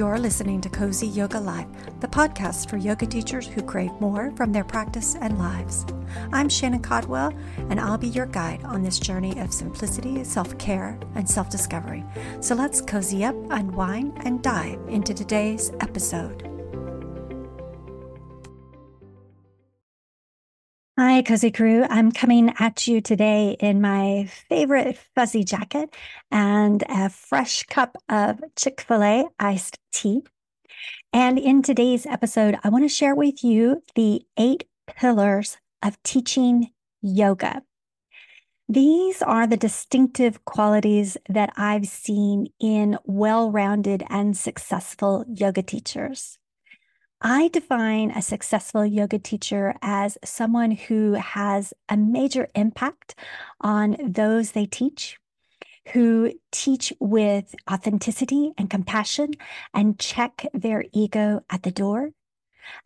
You're listening to Cozy Yoga Life, the podcast for yoga teachers who crave more from their practice and lives. I'm Shannon Codwell, and I'll be your guide on this journey of simplicity, self care, and self discovery. So let's cozy up, unwind, and dive into today's episode. Hi, Cozy Crew. I'm coming at you today in my favorite fuzzy jacket and a fresh cup of Chick fil A iced tea. And in today's episode, I want to share with you the eight pillars of teaching yoga. These are the distinctive qualities that I've seen in well rounded and successful yoga teachers. I define a successful yoga teacher as someone who has a major impact on those they teach, who teach with authenticity and compassion and check their ego at the door.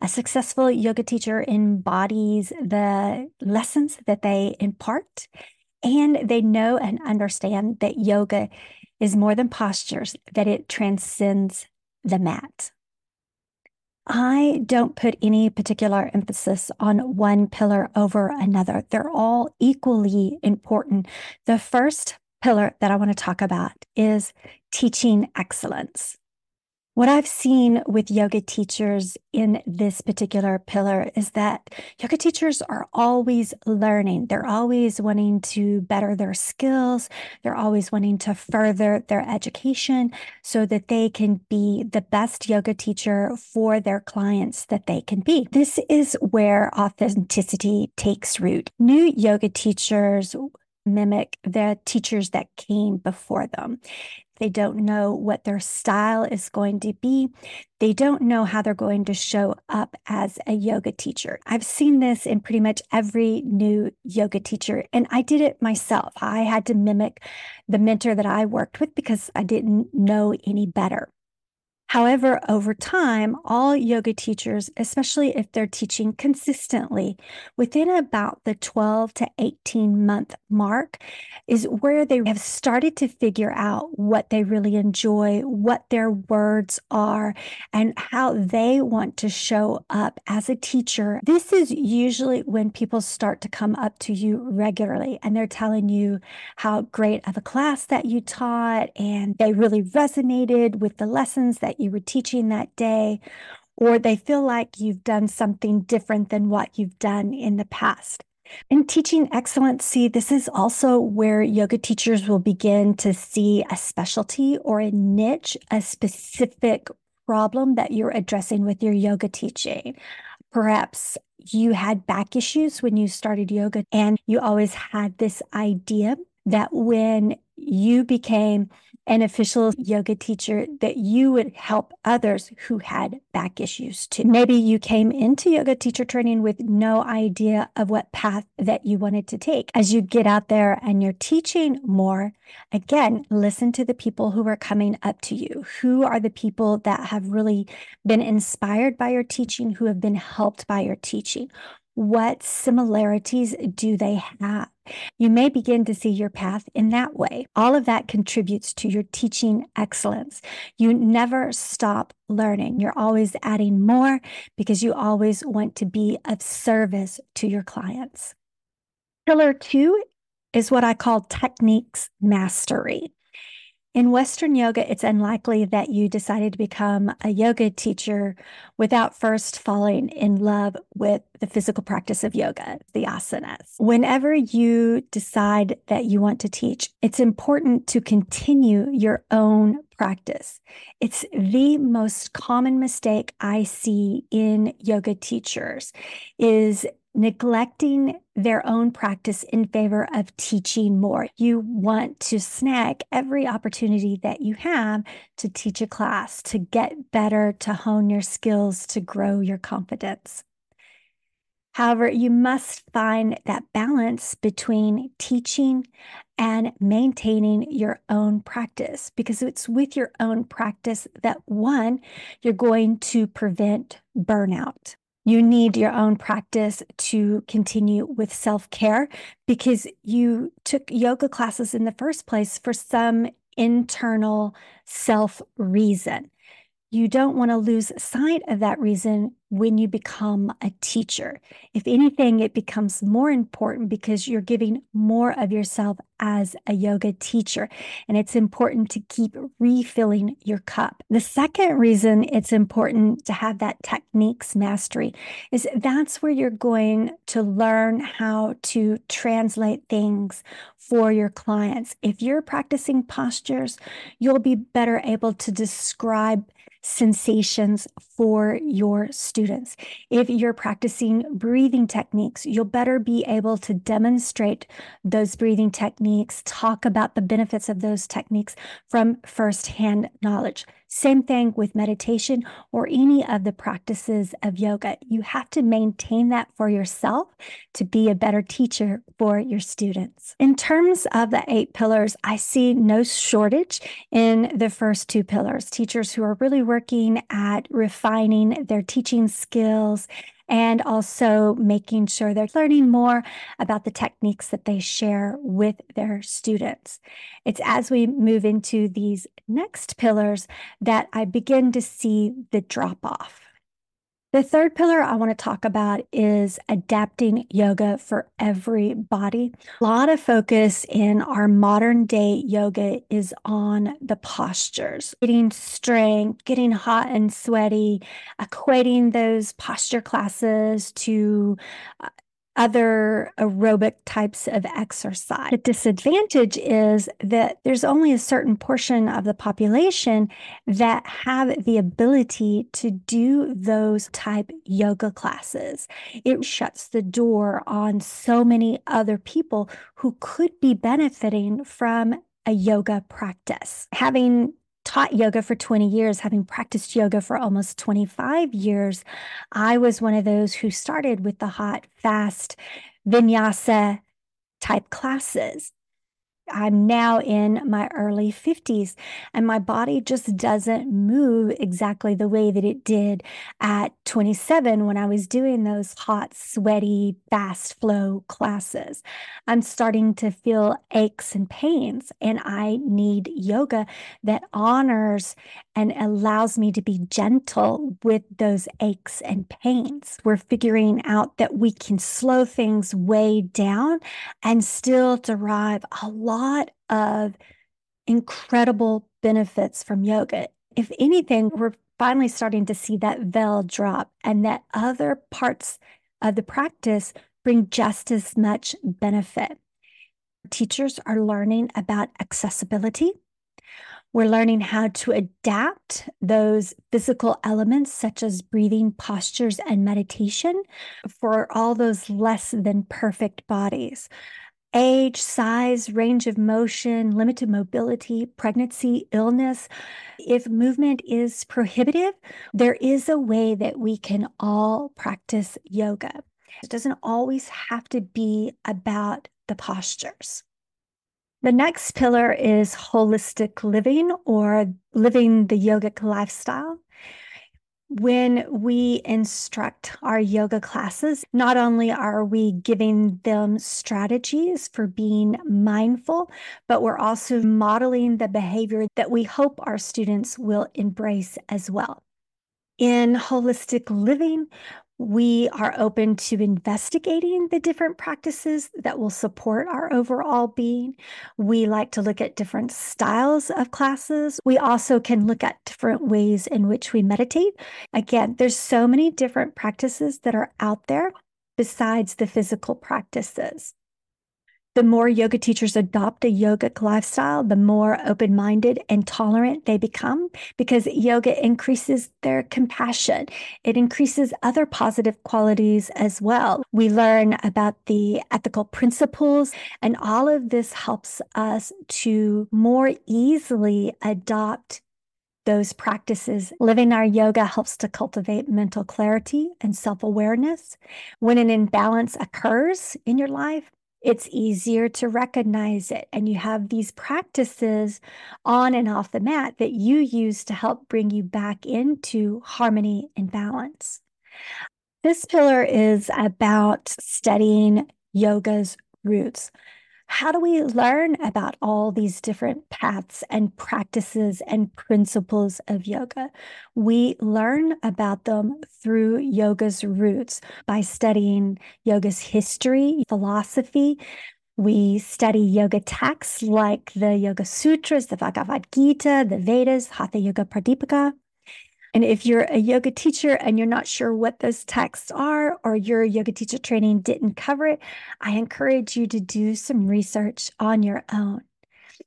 A successful yoga teacher embodies the lessons that they impart, and they know and understand that yoga is more than postures, that it transcends the mat. I don't put any particular emphasis on one pillar over another. They're all equally important. The first pillar that I want to talk about is teaching excellence. What I've seen with yoga teachers in this particular pillar is that yoga teachers are always learning. They're always wanting to better their skills. They're always wanting to further their education so that they can be the best yoga teacher for their clients that they can be. This is where authenticity takes root. New yoga teachers mimic the teachers that came before them. They don't know what their style is going to be. They don't know how they're going to show up as a yoga teacher. I've seen this in pretty much every new yoga teacher, and I did it myself. I had to mimic the mentor that I worked with because I didn't know any better. However, over time, all yoga teachers, especially if they're teaching consistently, within about the 12 to 18 month mark, is where they have started to figure out what they really enjoy, what their words are, and how they want to show up as a teacher. This is usually when people start to come up to you regularly and they're telling you how great of a class that you taught and they really resonated with the lessons that you were teaching that day, or they feel like you've done something different than what you've done in the past. In teaching excellency, this is also where yoga teachers will begin to see a specialty or a niche, a specific problem that you're addressing with your yoga teaching. Perhaps you had back issues when you started yoga, and you always had this idea that when you became an official yoga teacher that you would help others who had back issues too. Maybe you came into yoga teacher training with no idea of what path that you wanted to take. As you get out there and you're teaching more, again, listen to the people who are coming up to you. Who are the people that have really been inspired by your teaching, who have been helped by your teaching? What similarities do they have? You may begin to see your path in that way. All of that contributes to your teaching excellence. You never stop learning. You're always adding more because you always want to be of service to your clients. Pillar two is what I call techniques mastery. In Western yoga, it's unlikely that you decided to become a yoga teacher without first falling in love with the physical practice of yoga, the asanas. Whenever you decide that you want to teach, it's important to continue your own practice. It's the most common mistake I see in yoga teachers is neglecting their own practice in favor of teaching more. You want to snag every opportunity that you have to teach a class, to get better, to hone your skills, to grow your confidence. However, you must find that balance between teaching and maintaining your own practice because it's with your own practice that one, you're going to prevent burnout. You need your own practice to continue with self care because you took yoga classes in the first place for some internal self reason. you don't want to lose sight of that reason when you become a teacher. If anything, it becomes more important because you're giving more of yourself as a yoga teacher. And it's important to keep refilling your cup. The second reason it's important to have that techniques mastery is that's where you're going to learn how to translate things for your clients. If you're practicing postures, you'll be better able to describe sensations for your students. If you're practicing breathing techniques, you'll better be able to demonstrate those breathing techniques, talk about the benefits of those techniques from firsthand knowledge. Same thing with meditation or any of the practices of yoga. You have to maintain that for yourself to be a better teacher for your students. In terms of the eight pillars, I see no shortage in the first two pillars. Teachers who are really working at refining their teaching skills and also making sure they're learning more about the techniques that they share with their students. It's as we move into these next pillars that I begin to see the drop off. The third pillar I want to talk about is adapting yoga for everybody. A lot of focus in our modern day yoga is on the postures, getting strength, getting hot and sweaty, equating those posture classes to uh, other aerobic types of exercise. The disadvantage is that there's only a certain portion of the population that have the ability to do those type yoga classes. It shuts the door on so many other people who could be benefiting from a yoga practice. Having taught yoga for 20 years, having practiced yoga for almost 25 years, I was one of those who started with the hot, fast vinyasa type classes. I'm now in my early 50s and my body just doesn't move exactly the way that it did at 27 when I was doing those hot, sweaty, fast flow classes. I'm starting to feel aches and pains, and I need yoga that honors and allows me to be gentle with those aches and pains. We're figuring out that we can slow things way down and still derive a lot lot of incredible benefits from yoga. If anything, we're finally starting to see that veil drop and that other parts of the practice bring just as much benefit. Teachers are learning about accessibility. We're learning how to adapt those physical elements, such as breathing, postures, and meditation, for all those less than perfect bodies age, size, range of motion, limited mobility, pregnancy, illness. If movement is prohibitive, there is a way that we can all practice yoga. It doesn't always have to be about the postures. The next pillar is holistic living or living the yogic lifestyle when we instruct our yoga classes, not only are we giving them strategies for being mindful, but we're also modeling the behavior that we hope our students will embrace as well. In holistic living, we are open to investigating the different practices that will support our overall being. We like to look at different styles of classes. We also can look at different ways in which we meditate. Again, there's so many different practices that are out there besides the physical practices the more yoga teachers adopt a yogic lifestyle, the more open minded and tolerant they become because yoga increases their compassion. It increases other positive qualities as well. We learn about the ethical principles, and all of this helps us to more easily adopt those practices. Living our yoga helps to cultivate mental clarity and self awareness. When an imbalance occurs in your life, it's easier to recognize it. And you have these practices on and off the mat that you use to help bring you back into harmony and balance. This pillar is about studying yoga's roots. How do we learn about all these different paths and practices and principles of yoga? We learn about them through yoga's roots by studying yoga's history, philosophy. We study yoga texts like the Yoga Sutras, the Bhagavad Gita, the Vedas, Hatha Yoga Pradipika. And if you're a yoga teacher and you're not sure what those texts are, or your yoga teacher training didn't cover it, I encourage you to do some research on your own.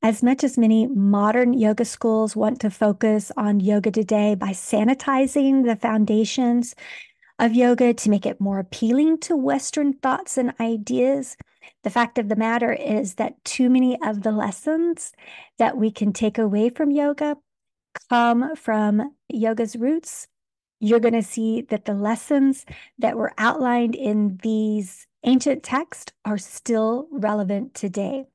As much as many modern yoga schools want to focus on yoga today by sanitizing the foundations of yoga to make it more appealing to Western thoughts and ideas, the fact of the matter is that too many of the lessons that we can take away from yoga come from yoga's roots, you're going to see that the lessons that were outlined in these ancient texts are still relevant today.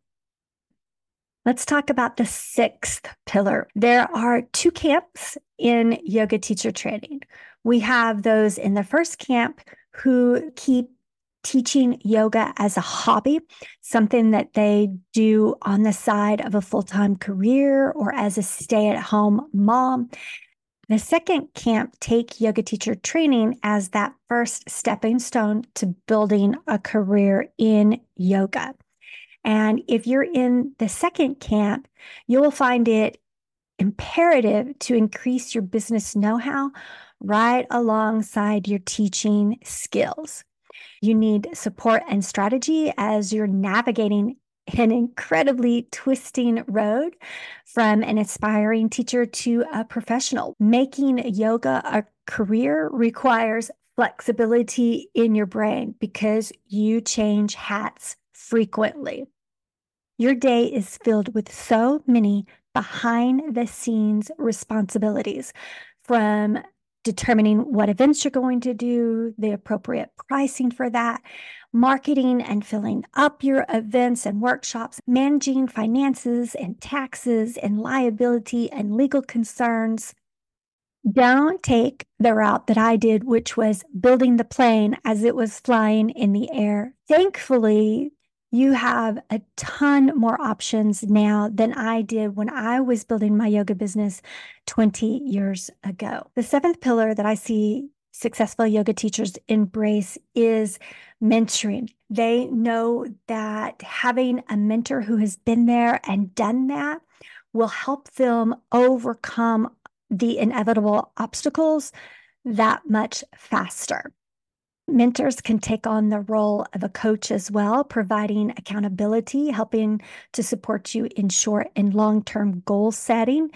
Let's talk about the sixth pillar. There are two camps in yoga teacher training. We have those in the first camp who keep teaching yoga as a hobby, something that they do on the side of a full time career or as a stay at home mom. The second camp take yoga teacher training as that first stepping stone to building a career in yoga. And if you're in the second camp, you will find it imperative to increase your business know how right alongside your teaching skills. You need support and strategy as you're navigating an incredibly twisting road from an aspiring teacher to a professional. Making yoga a career requires flexibility in your brain because you change hats frequently. Your day is filled with so many behind the scenes responsibilities from determining what events you're going to do, the appropriate pricing for that, marketing and filling up your events and workshops, managing finances and taxes and liability and legal concerns. Don't take the route that I did, which was building the plane as it was flying in the air. Thankfully, you have a ton more options now than I did when I was building my yoga business 20 years ago. The seventh pillar that I see successful yoga teachers embrace is mentoring. They know that having a mentor who has been there and done that will help them overcome the inevitable obstacles that much faster. Mentors can take on the role of a coach as well, providing accountability, helping to support you in short and long term goal setting.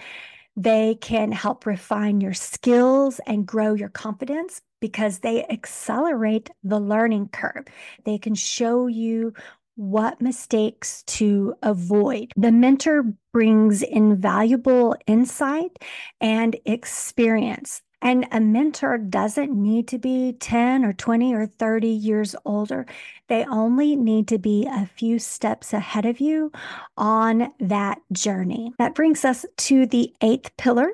They can help refine your skills and grow your confidence because they accelerate the learning curve. They can show you what mistakes to avoid. The mentor brings invaluable insight and experience and a mentor doesn't need to be 10 or 20 or 30 years older. They only need to be a few steps ahead of you on that journey. That brings us to the eighth pillar,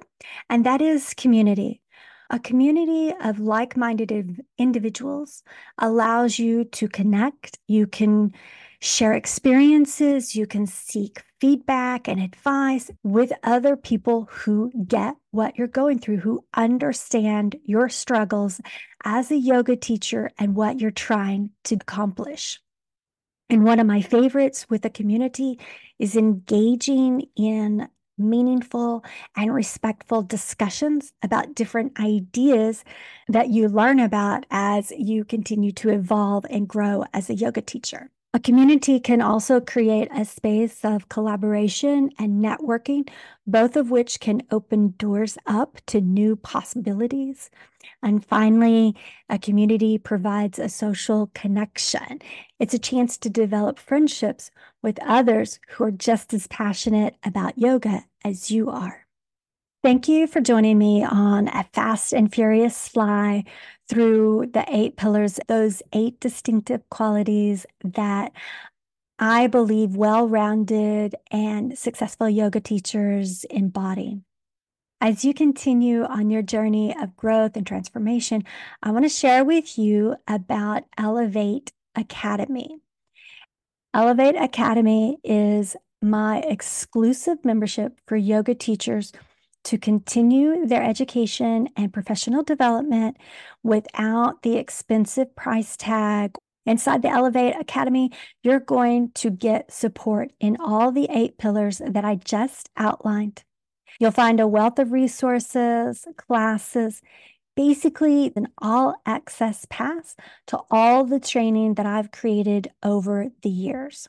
and that is community. A community of like minded individuals allows you to connect. You can share experiences, you can seek feedback and advice with other people who get what you're going through, who understand your struggles as a yoga teacher and what you're trying to accomplish. And one of my favorites with the community is engaging in meaningful and respectful discussions about different ideas that you learn about as you continue to evolve and grow as a yoga teacher. A community can also create a space of collaboration and networking, both of which can open doors up to new possibilities. And finally, a community provides a social connection. It's a chance to develop friendships with others who are just as passionate about yoga as you are. Thank you for joining me on a fast and furious fly through the eight pillars, those eight distinctive qualities that I believe well rounded and successful yoga teachers embody. As you continue on your journey of growth and transformation, I want to share with you about Elev8 Academy. Elev8 Academy is my exclusive membership for yoga teachers to continue their education and professional development without the expensive price tag. Inside the Elev8 Academy, you're going to get support in all the eight pillars that I just outlined. You'll find a wealth of resources, classes, basically an all access pass to all the training that I've created over the years.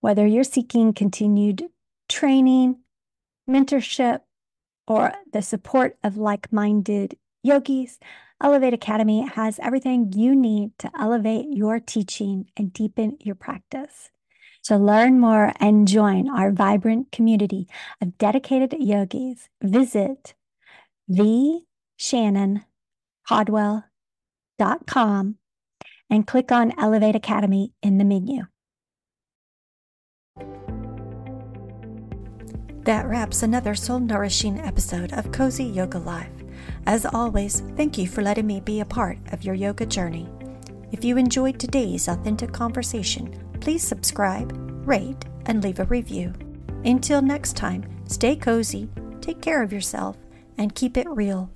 Whether you're seeking continued training, mentorship, or the support of like minded yogis, Elev8 Academy has everything you need to elevate your teaching and deepen your practice. To learn more and join our vibrant community of dedicated yogis, visit theshannonhodwell.com and click on Elev8 Academy in the menu. That wraps another soul nourishing episode of Cozy Yoga Life. As always, thank you for letting me be a part of your yoga journey. If you enjoyed today's authentic conversation, please subscribe, rate, and leave a review. Until next time, stay cozy, take care of yourself, and keep it real.